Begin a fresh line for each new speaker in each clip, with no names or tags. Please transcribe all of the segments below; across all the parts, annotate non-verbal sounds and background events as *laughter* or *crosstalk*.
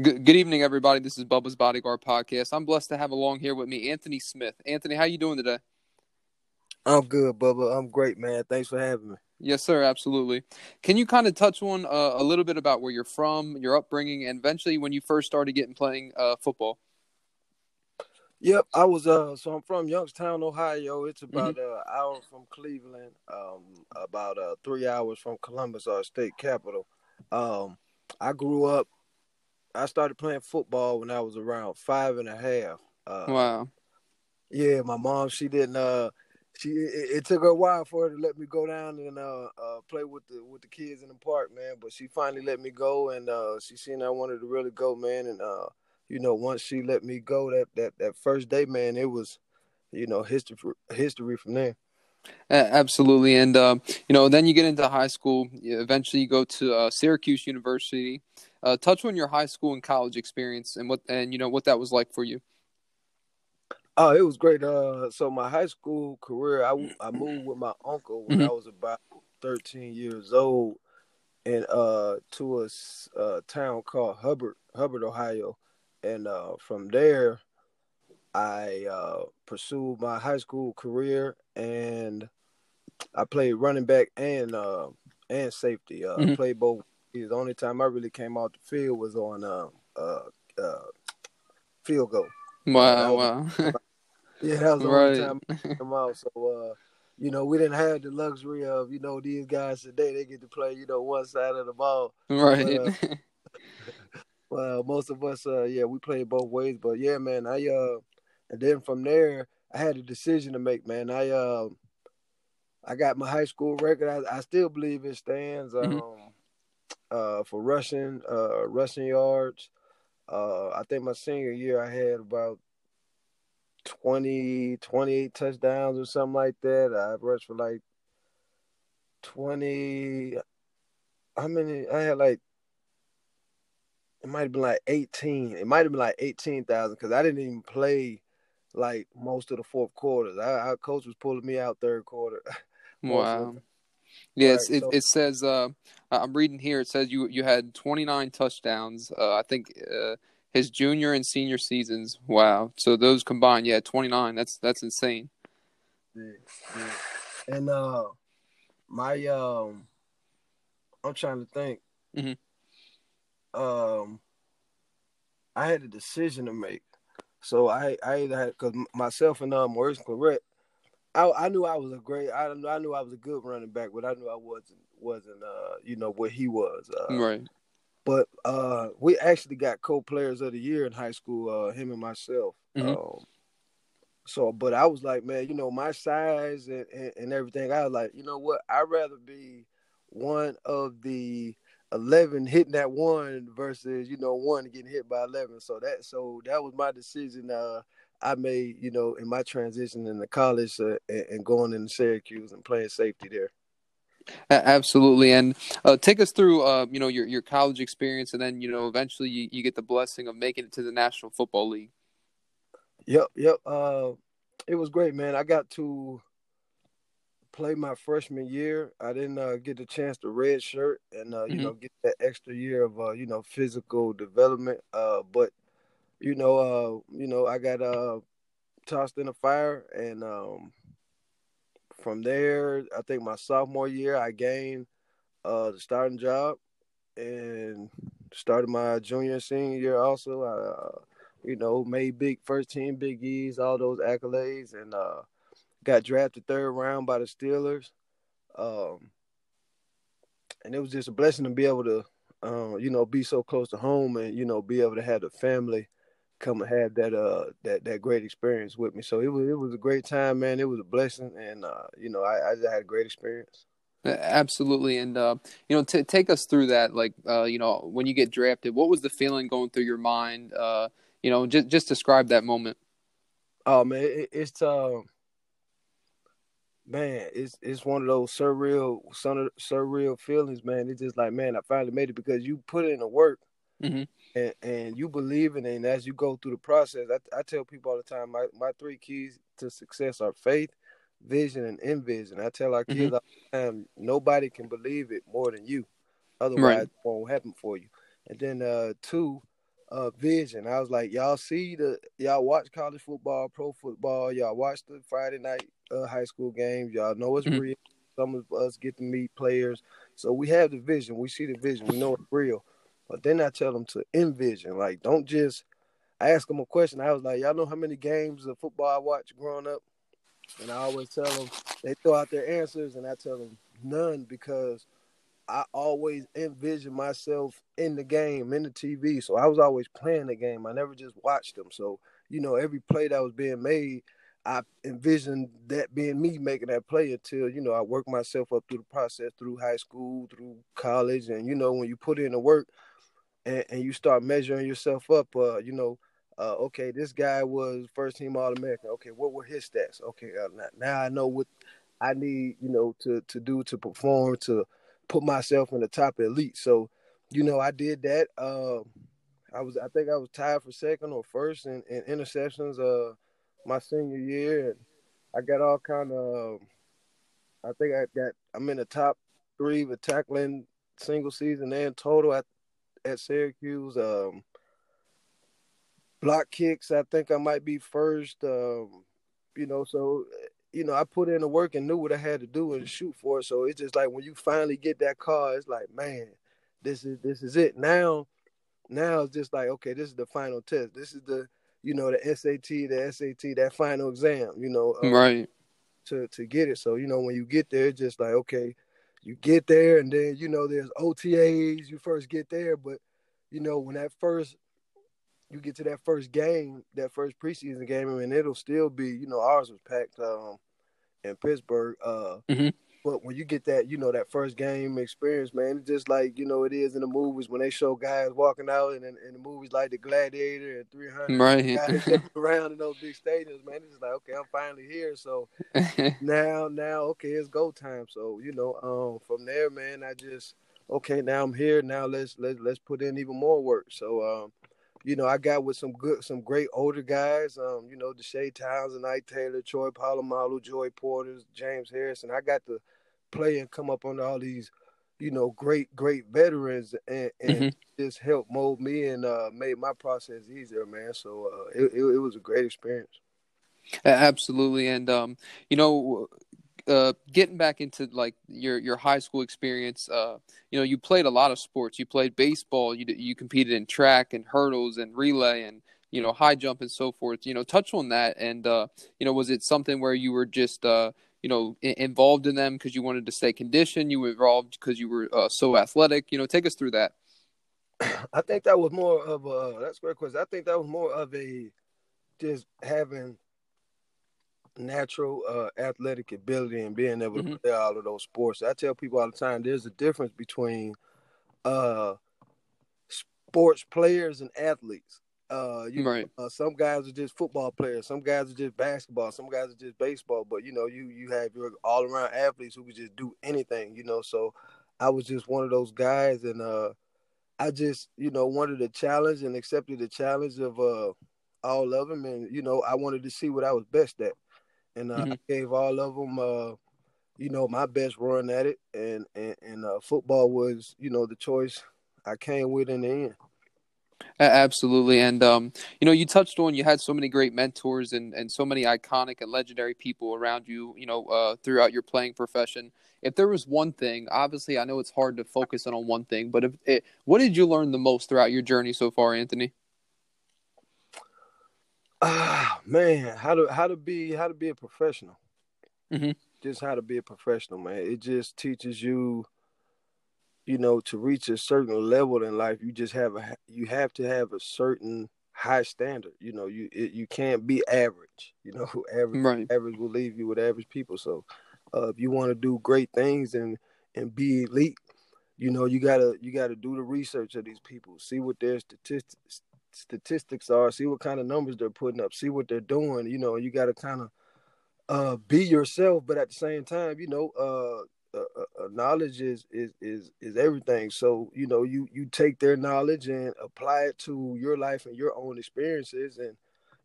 Good, good evening, everybody. This is Bubba's Bodyguard Podcast. I'm blessed to have along here with me Anthony Smith. Anthony, how you doing today?
I'm good, Bubba. I'm great, man. Thanks for having me.
Yes, sir. Absolutely. Can you kind of touch on uh, a little bit about where you're from, your upbringing, and eventually when you first started getting playing uh, football?
Yep, I was. Uh, so I'm from Youngstown, Ohio. It's about mm-hmm. an hour from Cleveland, um, about uh, three hours from Columbus, our state capital. Um, I grew up I started playing football when I was around five and a half.
Uh, wow.
Yeah, my mom she didn't. Uh, she it, it, took her a while for her to let me go down and uh, uh, play with the with the kids in the park, man. But she finally let me go, and uh, she seen I wanted to really go, man. And uh, you know, once she let me go, that that that first day, man, it was, you know, history history from there.
Absolutely, and uh, you know, then you get into high school. Eventually, you go to uh, Syracuse University. Uh, touch on your high school and college experience and what and you know what that was like for you.
Oh, it was great. Uh, so my high school career, I I moved with my uncle when mm-hmm. I was about thirteen years old, and uh, to a, a town called Hubbard, Hubbard, Ohio, and uh, from there, I uh, pursued my high school career, and I played running back and uh, and safety. Uh, mm-hmm. Played both the only time I really came out the field was on uh, uh, uh field goal.
Wow, wow.
yeah, that was the right. only time I came out. So, uh, you know, we didn't have the luxury of, you know, these guys today, they get to play, you know, one side of the ball.
Right. But, uh, *laughs*
well, most of us, uh, yeah, we played both ways. But yeah, man, I, uh, and then from there, I had a decision to make, man. I, uh, I got my high school record. I, I still believe it stands. Mm-hmm. Um, mm-hmm uh, for rushing uh, rushing yards. Uh, I think my senior year I had about 20, 28 touchdowns or something like that. I rushed for like 20. How many? I had like, it might have been like 18. It might have been like 18,000 because I didn't even play like most of the fourth quarters. Our coach was pulling me out third quarter. *laughs*
Wow. Yes, right, so. it, it says. Uh, I'm reading here. It says you you had 29 touchdowns. Uh, I think uh, his junior and senior seasons. Wow. So those combined, yeah, 29. That's that's insane.
Yeah, yeah. And uh, my um, I'm trying to think.
Mm-hmm.
Um, I had a decision to make. So I I either had because myself and uh Maurice Clarett I, I knew I was a great. I, I knew I was a good running back, but I knew I wasn't wasn't uh you know what he was. Uh,
right.
But uh, we actually got co-players of the year in high school. Uh, him and myself. Mm-hmm. Um, so, but I was like, man, you know, my size and, and, and everything. I was like, you know what? I'd rather be one of the 11 hitting that one versus you know one getting hit by 11 so that so that was my decision uh I made, you know, in my transition into college uh, and, going into Syracuse and playing safety there.
Absolutely, and uh, take us through, uh, you know, your your college experience, and then you know, eventually you, you get the blessing of making it to the National Football League.
Yep, yep. Uh, it was great, man. I got to play my freshman year. I didn't uh, get the chance to red shirt and uh, you mm-hmm. know get that extra year of uh, you know physical development. Uh, but you know, uh, you know, I got uh tossed in the fire, and um, from there, I think my sophomore year, I gained uh the starting job, and started my junior and senior year also. I, uh, you know, made big first team Big East, all those accolades, and uh, got drafted third round by the Steelers. Um, and it was just a blessing to be able to, uh, you know, be so close to home and you know be able to have the family come and have that uh that that great experience with me. So it was it was a great time, man. It was a blessing, and uh, you know I, I just had a great experience.
Absolutely, and uh, you know, t- take us through that. Like, uh, you know, when you get drafted, what was the feeling going through your mind? Uh, you know, just just describe that moment.
Oh man, it, it's uh, man, it's it's one of those surreal, surreal feelings, man. It's just like, man, I finally made it because you put in the work.
Mm-hmm
and, and you believe in it. And as you go through the process, I, I tell people all the time, my, my three keys to success are faith, vision, and envision. I tell our kids mm-hmm. all the time, nobody can believe it more than you. Otherwise, right. it won't happen for you. And then uh, two, uh, vision. I was like, y'all see the y'all watch college football, pro football, y'all watch the Friday night uh, high school games. Y'all know it's mm-hmm. real. Some of us get to meet players, so we have the vision. We see the vision. We know it's real. But then I tell them to envision. Like, don't just. Ask them a question. I was like, y'all know how many games of football I watched growing up? And I always tell them they throw out their answers, and I tell them none because I always envision myself in the game, in the TV. So I was always playing the game. I never just watched them. So, you know, every play that was being made, I envisioned that being me making that play until, you know, I worked myself up through the process through high school, through college. And, you know, when you put in the work and, and you start measuring yourself up, uh, you know, uh, okay, this guy was first team All American. Okay, what were his stats? Okay, uh, now, now I know what I need, you know, to to do to perform to put myself in the top elite. So, you know, I did that. Uh, I was, I think I was tied for second or first in, in interceptions. Uh, my senior year, and I got all kind of. I think I got. I'm in the top three with tackling single season and total at at Syracuse. Um, block kicks, I think I might be first. Um, you know, so you know, I put in the work and knew what I had to do and shoot for it. So it's just like when you finally get that car, it's like, man, this is this is it. Now, now it's just like, okay, this is the final test. This is the, you know, the SAT, the SAT, that final exam. You know,
um, right.
To to get it. So you know, when you get there, it's just like, okay, you get there, and then you know, there's OTAs. You first get there, but you know, when that first you get to that first game, that first preseason game, I mean, it'll still be, you know, ours was packed um, in Pittsburgh. Uh,
mm-hmm.
But when you get that, you know, that first game experience, man, it's just like, you know, it is in the movies when they show guys walking out and in, in the movies like The Gladiator and 300
right.
guys *laughs* around in those big stadiums, man. It's like, okay, I'm finally here. So *laughs* now, now, okay, it's go time. So, you know, um, from there, man, I just, okay, now I'm here. Now let's, let's, let's put in even more work. So, um, you know, I got with some good, some great older guys. Um, you know, Deshea Townsend, Ike Taylor, Troy Polamalu, Joey Porters, James Harrison. I got to play and come up on all these, you know, great, great veterans, and, and mm-hmm. just helped mold me and uh, made my process easier, man. So uh, it, it, it was a great experience.
Absolutely, and um, you know, uh, getting back into like your your high school experience, uh, you know, you played a lot of sports. You played baseball. You you competed in track and hurdles and relay and you know high jump and so forth. You know, touch on that. And uh, you know, was it something where you were just uh, you know I- involved in them because you wanted to stay conditioned? You were involved because you were uh, so athletic. You know, take us through that. *clears throat*
I think that was more of a that's great question. I think that was more of a just having natural uh, athletic ability and being able mm-hmm. to play all of those sports. I tell people all the time there's a difference between uh, sports players and athletes. Uh, you,
right.
Uh, some guys are just football players. Some guys are just basketball. Some guys are just baseball. But you know, you you have your all around athletes who can just do anything. You know, so I was just one of those guys, and uh, I just you know wanted the challenge and accepted the challenge of uh, all of them, and you know I wanted to see what I was best at and uh, mm-hmm. I gave all of them, uh, you know, my best run at it, and and, and uh, football was, you know, the choice I came with in the end.
Absolutely, and um, you know, you touched on you had so many great mentors and and so many iconic and legendary people around you, you know, uh, throughout your playing profession. If there was one thing, obviously, I know it's hard to focus on on one thing, but if it, what did you learn the most throughout your journey so far, Anthony?
Ah man, how to how to be how to be a professional.
Mm-hmm.
Just how to be a professional, man. It just teaches you, you know, to reach a certain level in life. You just have a you have to have a certain high standard. You know, you it, you can't be average. You know, *laughs* average
right.
average will leave you with average people. So, uh, if you want to do great things and and be elite, you know, you gotta you gotta do the research of these people, see what their statistics statistics are, see what kind of numbers they're putting up, see what they're doing. You know, you got to kind of uh, be yourself, but at the same time, you know, uh, uh, uh, uh, knowledge is is is is everything. So you know, you you take their knowledge and apply it to your life and your own experiences, and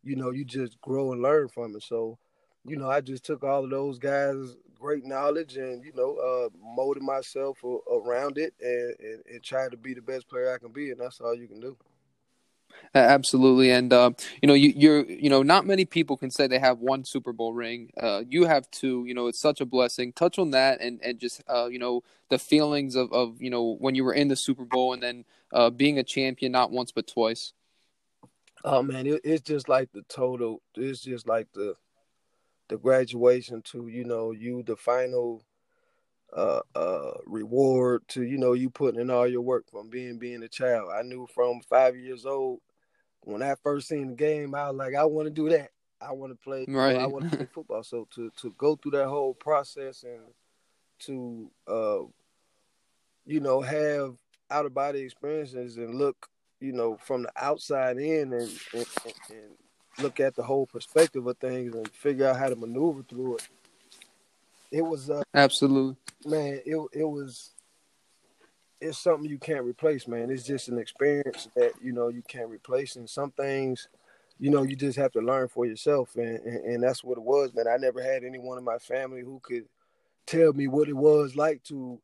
you know, you just grow and learn from it. So, you know, I just took all of those guys' great knowledge and you know, uh, molded myself around it and, and and tried to be the best player I can be, and that's all you can do.
Absolutely, and uh, you know, you, you're you know, not many people can say they have one Super Bowl ring. Uh, you have two. You know, it's such a blessing. Touch on that, and and just uh, you know, the feelings of of you know when you were in the Super Bowl, and then uh, being a champion not once but twice.
Oh man, it, it's just like the total. It's just like the the graduation to you know you the final uh uh reward to you know you putting in all your work from being being a child. I knew from five years old when I first seen the game, I was like, I want to do that. I want to play. Right. I want to play *laughs* football. So to to go through that whole process and to uh you know have out of body experiences and look you know from the outside in and, and, and look at the whole perspective of things and figure out how to maneuver through it. It was uh,
absolutely
man. It it was it's something you can't replace, man. It's just an experience that you know you can't replace, and some things, you know, you just have to learn for yourself, and, and, and that's what it was, man. I never had anyone in my family who could tell me what it was like to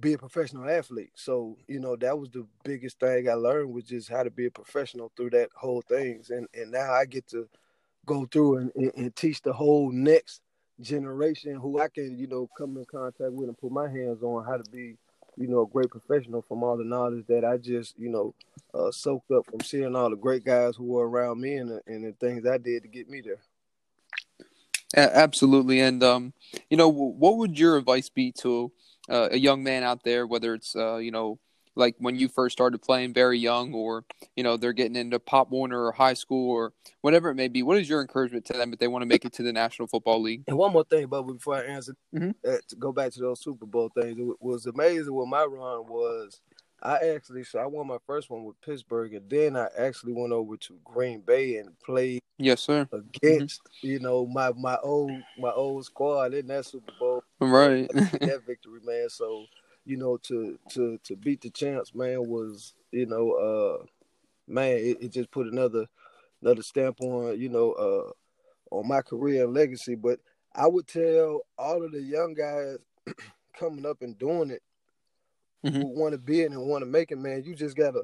be a professional athlete. So you know that was the biggest thing I learned was just how to be a professional through that whole things, and and now I get to go through and, and, and teach the whole next generation who I can you know come in contact with and put my hands on how to be you know, a great professional from all the knowledge that I just, you know, uh, soaked up from seeing all the great guys who were around me and the, and the things I did to get me there.
Absolutely, and um, you know, what would your advice be to uh, a young man out there, whether it's uh, you know like when you first started playing very young or you know they're getting into pop warner or high school or whatever it may be what is your encouragement to them if they want to make it to the national football league?
And one more thing but before i answer mm-hmm. uh, to go back to those super bowl things it was amazing what my run was. I actually so i won my first one with pittsburgh and then i actually went over to green bay and played
yes sir.
against mm-hmm. you know my my old my old squad in that super bowl.
Right. *laughs*
That *laughs* victory man. So you know, to to to beat the champs, man, was you know, uh, man, it, it just put another another stamp on you know, uh, on my career and legacy. But I would tell all of the young guys *clears throat* coming up and doing it mm-hmm. who want to be it and want to make it, man, you just gotta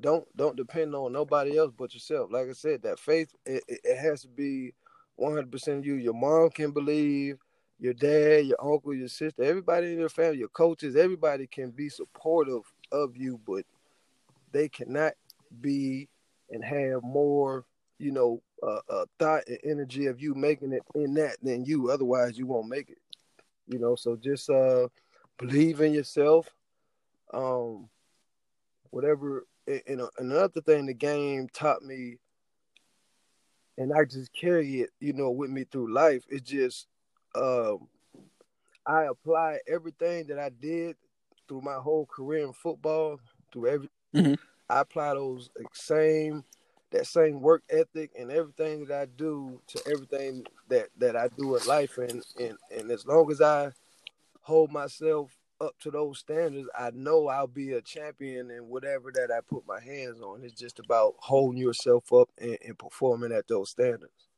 don't don't depend on nobody else but yourself. Like I said, that faith it, it has to be 100% you. Your mom can believe your dad, your uncle, your sister, everybody in your family, your coaches, everybody can be supportive of you, but they cannot be and have more, you know, uh, uh, thought and energy of you making it in that than you. Otherwise, you won't make it. You know, so just uh, believe in yourself. Um, whatever. And another thing the game taught me, and I just carry it, you know, with me through life. It's just um, I apply everything that I did through my whole career in football, through every mm-hmm. I apply those same that same work ethic and everything that I do to everything that that I do in life and and and as long as I hold myself up to those standards, I know I'll be a champion in whatever that I put my hands on. It's just about holding yourself up and, and performing at those standards.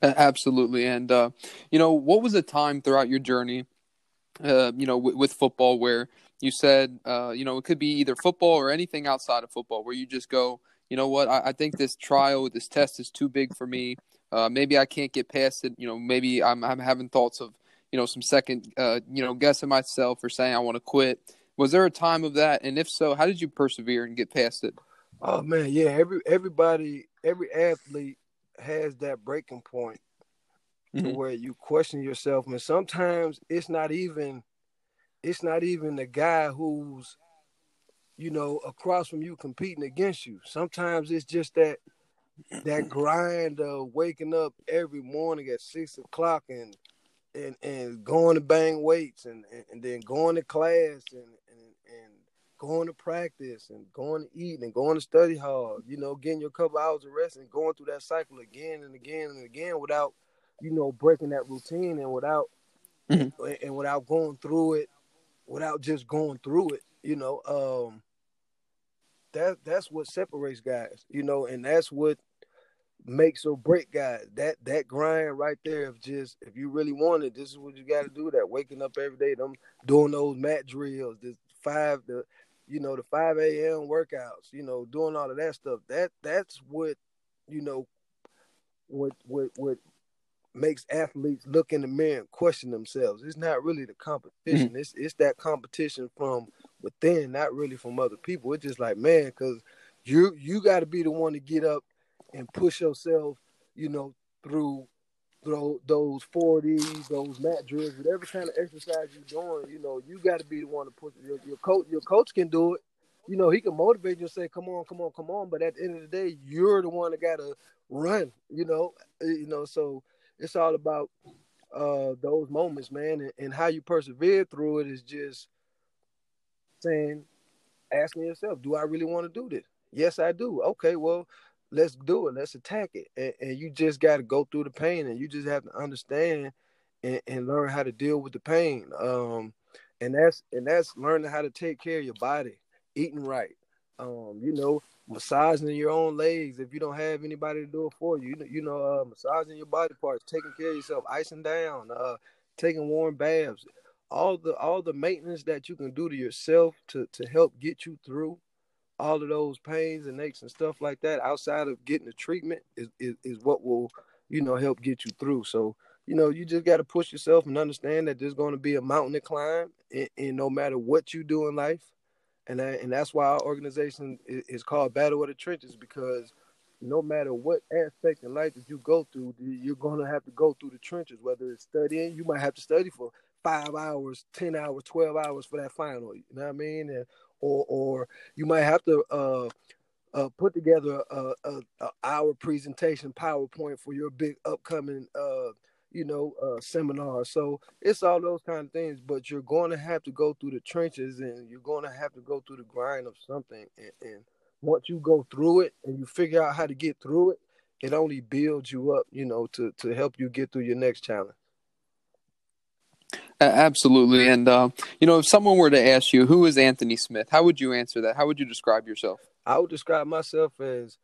Absolutely, and uh, you know, what was a time throughout your journey, uh, you know, w- with football where you said, uh, you know, it could be either football or anything outside of football, where you just go, you know what, I, I think this trial, this test is too big for me. Uh, maybe I can't get past it. You know, maybe I'm I'm having thoughts of, you know, some second, uh, you know, guessing myself or saying I want to quit. Was there a time of that, and if so, how did you persevere and get past it?
Oh man, yeah. Every everybody, every athlete has that breaking point mm-hmm. where you question yourself and sometimes it's not even it's not even the guy who's you know across from you competing against you sometimes it's just that that *clears throat* grind of waking up every morning at six o'clock and and and going to bang weights and and, and then going to class and, and and going to practice and going to eat and going to study hard, you know, getting your couple hours of rest and going through that cycle again and again and again without, you know, breaking that routine and without mm-hmm. and without going through it, without just going through it, you know, um that that's what separates guys, you know, and that's what makes or break guys. That that grind right there of just if you really want it, this is what you got to do. That waking up every day, them doing those mat drills, this five the you know, the 5 a.m. workouts, you know, doing all of that stuff. That that's what, you know, what what what makes athletes look in the mirror and question themselves. It's not really the competition. Mm-hmm. It's it's that competition from within, not really from other people. It's just like, man, because you you got to be the one to get up and push yourself, you know, through those 40s, those mat drills, whatever kind of exercise you're doing, you know, you got to be the one to push. Your, your coach, your coach can do it. You know, he can motivate you and say, "Come on, come on, come on." But at the end of the day, you're the one that got to run. You know, you know. So it's all about uh those moments, man, and, and how you persevere through it is just saying, asking yourself, "Do I really want to do this?" Yes, I do. Okay, well, let's do it. Let's attack it. And, and you just got to go through the pain, and you just have to understand and, and learn how to deal with the pain. Um, and that's and that's learning how to take care of your body, eating right. Um, you know, massaging your own legs if you don't have anybody to do it for you. You know, uh, massaging your body parts, taking care of yourself, icing down, uh, taking warm baths. All the all the maintenance that you can do to yourself to to help get you through all of those pains and aches and stuff like that outside of getting the treatment is, is, is what will you know help get you through so you know you just got to push yourself and understand that there's going to be a mountain to climb and, no matter what you do in life and and that's why our organization is, is called battle of the trenches because no matter what aspect in life that you go through you're going to have to go through the trenches whether it's studying you might have to study for five hours, ten hours, twelve hours for that final. You know what I mean? And or or you might have to uh, uh, put together a, a, a, hour presentation PowerPoint for your big upcoming uh, you know uh, seminar. So it's all those kind of things. But you're going to have to go through the trenches, and you're going to have to go through the grind of something. And, and once you go through it and you figure out how to get through it, it only builds you up, you know, to to help you get through your next challenge.
Absolutely. And, uh, you know, if someone were to ask you, who is Anthony Smith, how would you answer that? How would you describe yourself?
I would describe myself as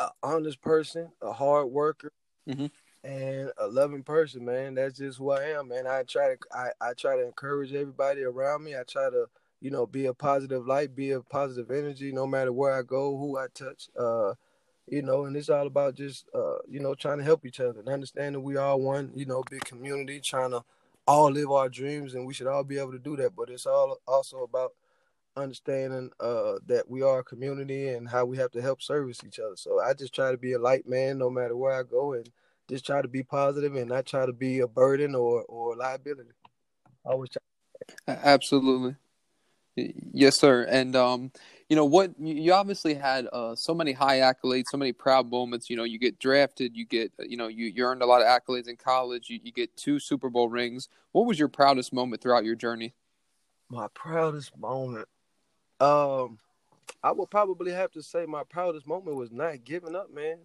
an honest person, a hard worker, mm-hmm. and a loving person, man. That's just who I am, man. I try to, I, I try to encourage everybody around me. I try to, you know, be a positive light, be a positive energy, no matter where I go, who I touch. Uh, you know, and it's all about just, uh, you know, trying to help each other and understanding we all one, you know, big community, trying to all live our dreams and we should all be able to do that. But it's all also about understanding uh, that we are a community and how we have to help service each other. So I just try to be a light man no matter where I go and just try to be positive and not try to be a burden or, or a liability. I always try.
Absolutely. Yes, sir. And um, you know what? You obviously had uh, so many high accolades, so many proud moments. You know, you get drafted, you get, uh, you know, you, you earned a lot of accolades in college. You, you get two Super Bowl rings. What was your proudest moment throughout your journey?
My proudest moment, um, I would probably have to say my proudest moment was not giving up, man.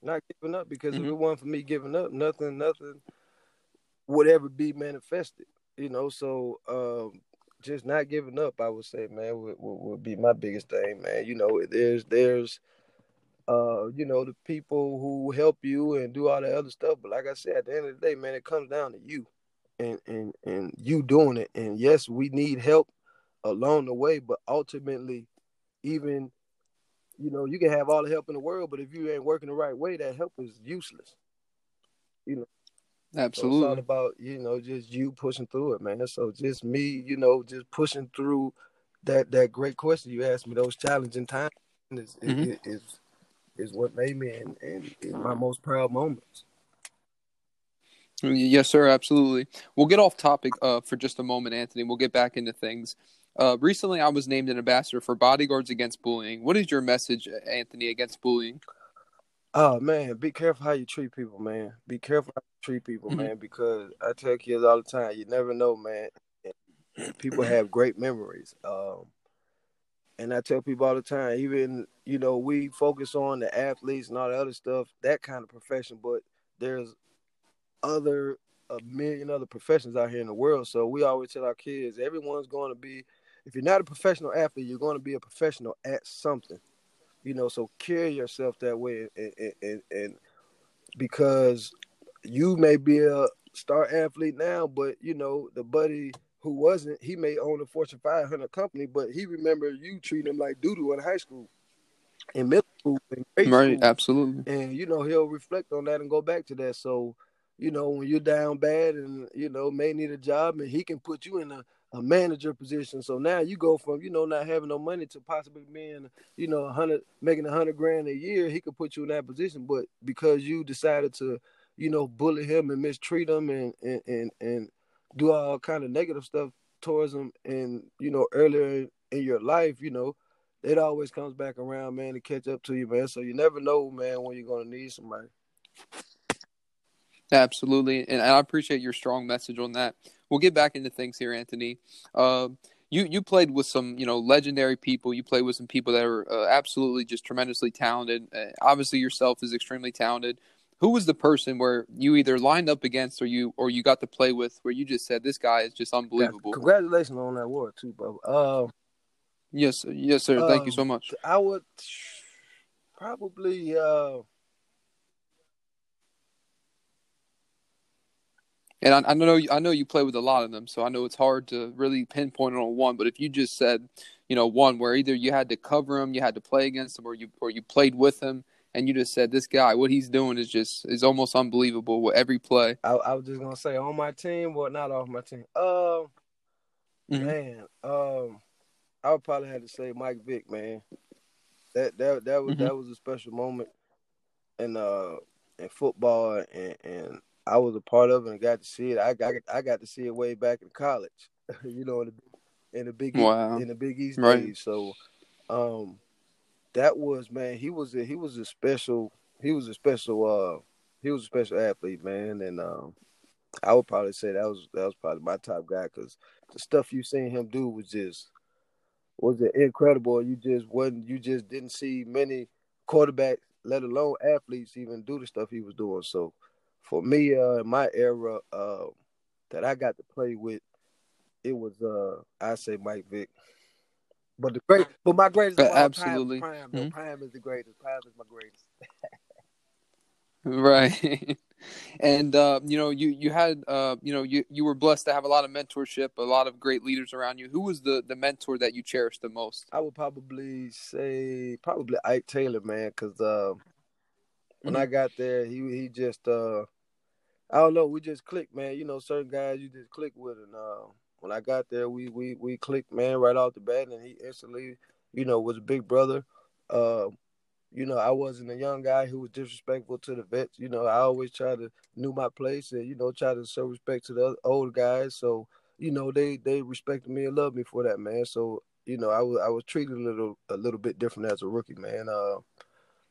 Not giving up because mm-hmm. if it wasn't for me giving up, nothing, nothing would ever be manifested. You know, so um, just not giving up, I would say, man, would, would, would be my biggest thing, man. You know, there's there's uh, you know, the people who help you and do all the other stuff. But like I said, at the end of the day, man, it comes down to you and and and you doing it. And yes, we need help along the way, but ultimately, even you know, you can have all the help in the world, but if you ain't working the right way, that help is useless. You know,
Absolutely.
So it's all about, you know, just you pushing through it, man. So just me, you know, just pushing through that that great question you asked me, those challenging times is mm-hmm. is, is, is what made me and, and my most proud moments.
Yes, sir. Absolutely. We'll get off topic uh, for just a moment, Anthony. We'll get back into things. Uh, recently, I was named an ambassador for Bodyguards Against Bullying. What is your message, Anthony, against bullying?
Oh man, be careful how you treat people, man. Be careful how you treat people, mm-hmm. man, because I tell kids all the time, you never know, man. People *clears throat* have great memories. Um, and I tell people all the time, even you know, we focus on the athletes and all the other stuff, that kind of profession, but there's other a million other professions out here in the world. So we always tell our kids, everyone's going to be. If you're not a professional athlete, you're going to be a professional at something you know so carry yourself that way and, and, and, and because you may be a star athlete now but you know the buddy who wasn't, he may own a Fortune 500 company, but he remember you treating him like doodoo in high school, in middle school, in
right,
school.
absolutely.
And you know he'll reflect on that and go back to that. So, you know when you're down bad and you know may need a job, and he can put you in a a manager position. So now you go from you know not having no money to possibly being you know hundred making a hundred grand a year. He could put you in that position, but because you decided to you know bully him and mistreat him and and and, and do all kind of negative stuff towards him, and you know earlier in your life, you know. It always comes back around, man, to catch up to you, man. So you never know, man, when you're gonna need somebody.
Absolutely, and I appreciate your strong message on that. We'll get back into things here, Anthony. Uh, you you played with some you know legendary people. You played with some people that are uh, absolutely just tremendously talented. Uh, obviously, yourself is extremely talented. Who was the person where you either lined up against or you or you got to play with where you just said this guy is just unbelievable? Yeah,
congratulations on that award too, bro. Uh,
yes, yes, sir. Thank you so um, much.
I would probably.
And I, I, know I know you play with a lot of them, so I know it's hard to really pinpoint on one. But if you just said, you know, one where either you had to cover him, you had to play against him, or you or you played with him, and you just said this guy, what he's doing is just is almost unbelievable with every play.
I, I was just gonna say on my team, but not off my team. Uh, mm-hmm. man, um, I would probably have to say Mike Vick, man. That that that was mm-hmm. that was a special moment in uh in football and and I was a part of it and got to see it. I got I got to see it way back in college, *laughs* you know, in the in the big wow. in the Big East right. days. So, um, that was man. He was a, he was a special he was a special uh he was a special athlete, man. And um, I would probably say that was that was probably my top guy because the stuff you seen him do was just was it incredible. You just wasn't you just didn't see many quarterbacks, let alone athletes, even do the stuff he was doing. So for me, uh, in my era, uh, that I got to play with, it was uh, I say Mike Vick. But the great, but my greatest,
uh, absolutely,
Prime. Mm-hmm. Prime is the greatest. Prime is my greatest.
right, *laughs* and uh, you know, you you had, uh, you know, you you were blessed to have a lot of mentorship, a lot of great leaders around you. Who was the the mentor that you cherished the most?
I would probably say probably Ike Taylor, man, because uh, when mm-hmm. I got there, he he just uh I don't know. We just clicked, man. You know, certain guys you just click with, and uh, when I got there, we we we clicked, man, right off the bat, and he instantly, you know, was a big brother. Uh, you know, I wasn't a young guy who was disrespectful to the vets. You know, I always try to knew my place and you know try to show respect to the old guys. So you know, they they respected me and loved me for that, man. So you know, I was I was treated a little a little bit different as a rookie, man. Uh,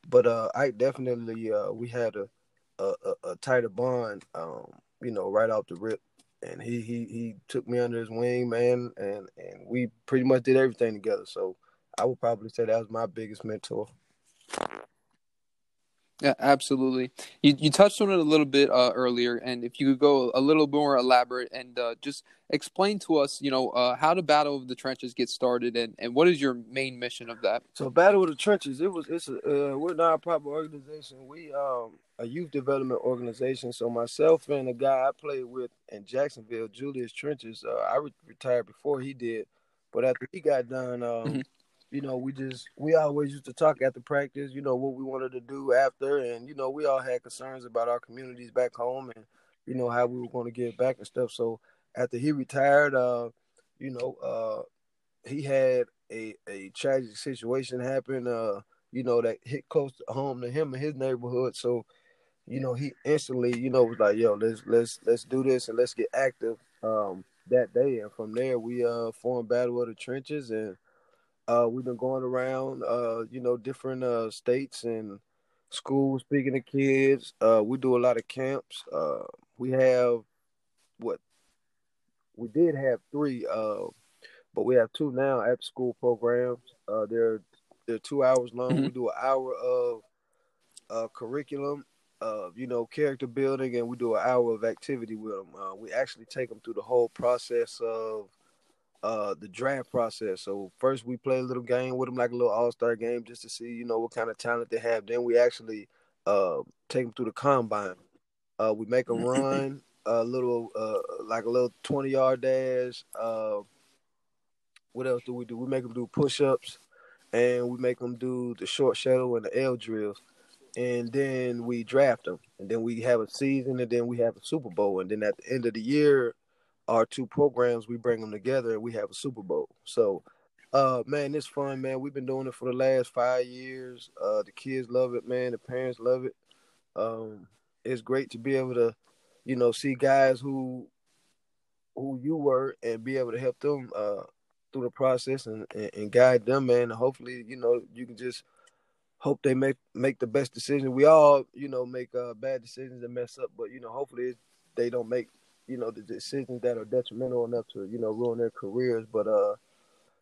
but uh, I definitely uh, we had a a, a, a tighter bond, um, you know, right off the rip. And he he he took me under his wing, man, and and we pretty much did everything together. So I would probably say that was my biggest mentor.
Yeah, absolutely. You you touched on it a little bit uh, earlier, and if you could go a little more elaborate and uh, just explain to us, you know, uh, how the Battle of the Trenches get started, and, and what is your main mission of that?
So, Battle of the Trenches, it was it's a uh, we're not a proper organization. We um a youth development organization. So myself and the guy I played with in Jacksonville, Julius Trenches, uh, I re- retired before he did, but after he got done, um, mm-hmm you know, we just we always used to talk after practice, you know, what we wanted to do after and you know, we all had concerns about our communities back home and you know how we were going to get back and stuff. So after he retired, uh, you know, uh he had a a tragic situation happen uh you know that hit close to home to him and his neighborhood. So, you know, he instantly, you know, was like, "Yo, let's let's let's do this and let's get active." Um, that day, and from there, we uh formed Battle of the Trenches, and uh, we've been going around, uh, you know, different uh, states and schools speaking to kids. Uh, we do a lot of camps. Uh, we have what we did have three, uh, but we have two now at school programs. Uh, they're they're two hours long. Mm-hmm. We do an hour of uh, curriculum, uh, you know, character building, and we do an hour of activity with them. Uh, we actually take them through the whole process of uh the draft process. So first we play a little game with them, like a little all star game, just to see you know what kind of talent they have. Then we actually uh take them through the combine. Uh, we make a run. *clears throat* a little uh like a little twenty yard dash. Uh, what else do we do? We make them do push ups, and we make them do the short shuttle and the L drills, and then we draft them, and then we have a season, and then we have a Super Bowl, and then at the end of the year, our two programs we bring them together, and we have a Super Bowl. So. Uh man, it's fun, man. We've been doing it for the last five years. Uh the kids love it, man. The parents love it. Um it's great to be able to, you know, see guys who who you were and be able to help them uh through the process and, and, and guide them, man. And hopefully, you know, you can just hope they make make the best decision. We all, you know, make uh, bad decisions and mess up, but you know, hopefully they don't make, you know, the decisions that are detrimental enough to, you know, ruin their careers. But uh,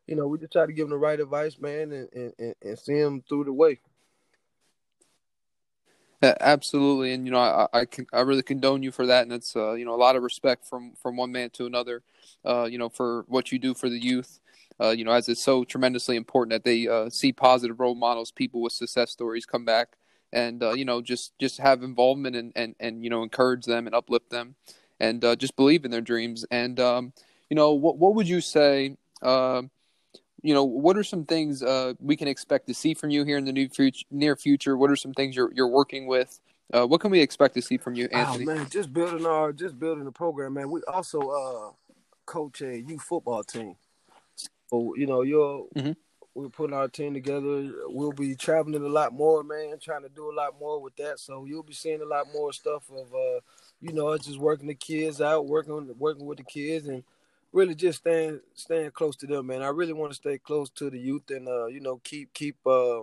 you know, we just try to give them the right advice, man, and and, and see them through the way.
Absolutely, and you know, I I, can, I really condone you for that, and it's uh, you know a lot of respect from from one man to another, uh, you know, for what you do for the youth, uh, you know, as it's so tremendously important that they uh, see positive role models, people with success stories come back, and uh, you know, just just have involvement and and and you know, encourage them and uplift them, and uh, just believe in their dreams. And um, you know, what what would you say? Uh, you know, what are some things uh, we can expect to see from you here in the near future? Near future, what are some things you're you're working with? Uh, what can we expect to see from you, Anthony?
Oh, man, just building our just building the program, man. We also uh, coach a youth football team. So you know, you're mm-hmm. we're putting our team together. We'll be traveling a lot more, man. Trying to do a lot more with that. So you'll be seeing a lot more stuff of, uh, you know, it's just working the kids out, working working with the kids, and really just staying staying close to them, man. I really want to stay close to the youth and uh, you know, keep keep uh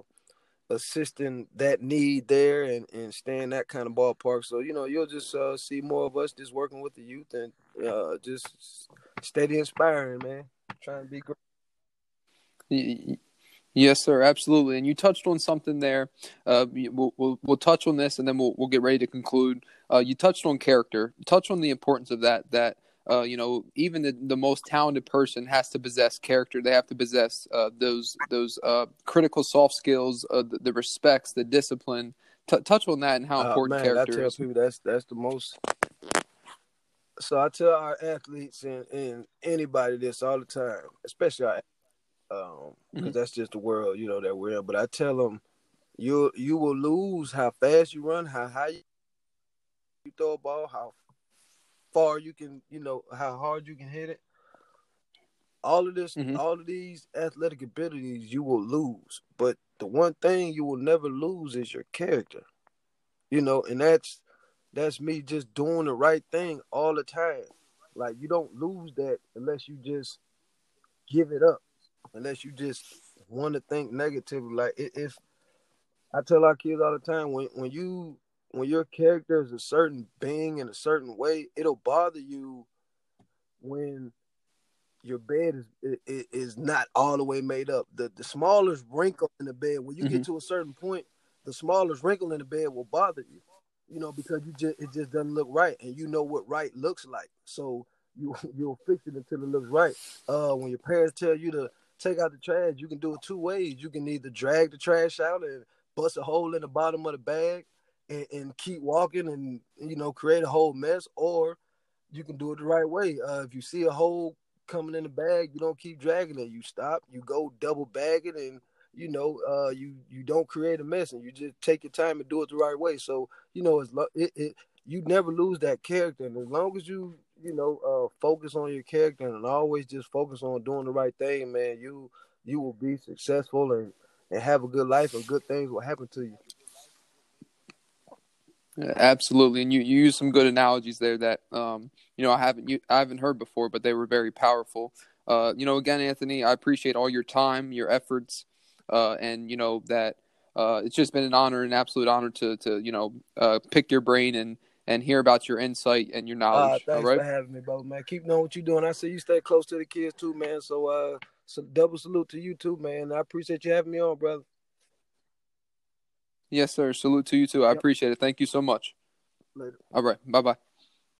assisting that need there and, and staying that kind of ballpark. So, you know, you'll just uh, see more of us just working with the youth and uh, just steady inspiring, man. Trying to be great.
Yes, sir, absolutely. And you touched on something there. Uh, we'll, we'll, we'll touch on this, and then we'll we'll get ready to conclude. Uh, you touched on character. Touch on the importance of that. That uh, you know, even the, the most talented person has to possess character. They have to possess uh, those those uh, critical soft skills, uh, the, the, respects, the discipline. T- touch on that and how uh, important man, character
I tell is. people that's that's the most. So I tell our athletes and, and anybody this all the time, especially our, um, because mm-hmm. that's just the world you know that we're in. But I tell them, you you will lose how fast you run, how high you throw a ball, how far you can, you know, how hard you can hit it. All of this, mm-hmm. all of these athletic abilities, you will lose. But the one thing you will never lose is your character. You know, and that's that's me just doing the right thing all the time. Like you don't lose that unless you just give it up, unless you just want to think negatively. Like if I tell our kids all the time, when when you when your character is a certain being in a certain way, it'll bother you when your bed is is not all the way made up. The the smallest wrinkle in the bed, when you mm-hmm. get to a certain point, the smallest wrinkle in the bed will bother you. You know, because you just it just doesn't look right, and you know what right looks like. So you *laughs* you'll fix it until it looks right. Uh, when your parents tell you to take out the trash, you can do it two ways. You can either drag the trash out and bust a hole in the bottom of the bag, and, and, keep walking and you know create a whole mess, or you can do it the right way. Uh, if you see a hole coming in the bag, you don't keep dragging it. You stop, you go double bag it, and you know uh, you you don't create a mess, and you just take your time and do it the right way. So you know it's it, it you never lose that character, and as long as you you know uh, focus on your character and always just focus on doing the right thing, man, you you will be successful and and have a good life and good things will happen to you.
Yeah, Absolutely, and you, you use some good analogies there that um, you know I haven't you, I haven't heard before, but they were very powerful. Uh, you know, again, Anthony, I appreciate all your time, your efforts, uh, and you know that uh, it's just been an honor, an absolute honor to to you know uh, pick your brain and and hear about your insight and your knowledge.
thanks for having me, bro, man. Keep knowing what you're doing. I see you stay close to the kids too, man. So, uh, so double salute to you too, man. I appreciate you having me on, brother.
Yes, sir. Salute to you too. I yep. appreciate it. Thank you so much.
Later.
All right. Bye bye.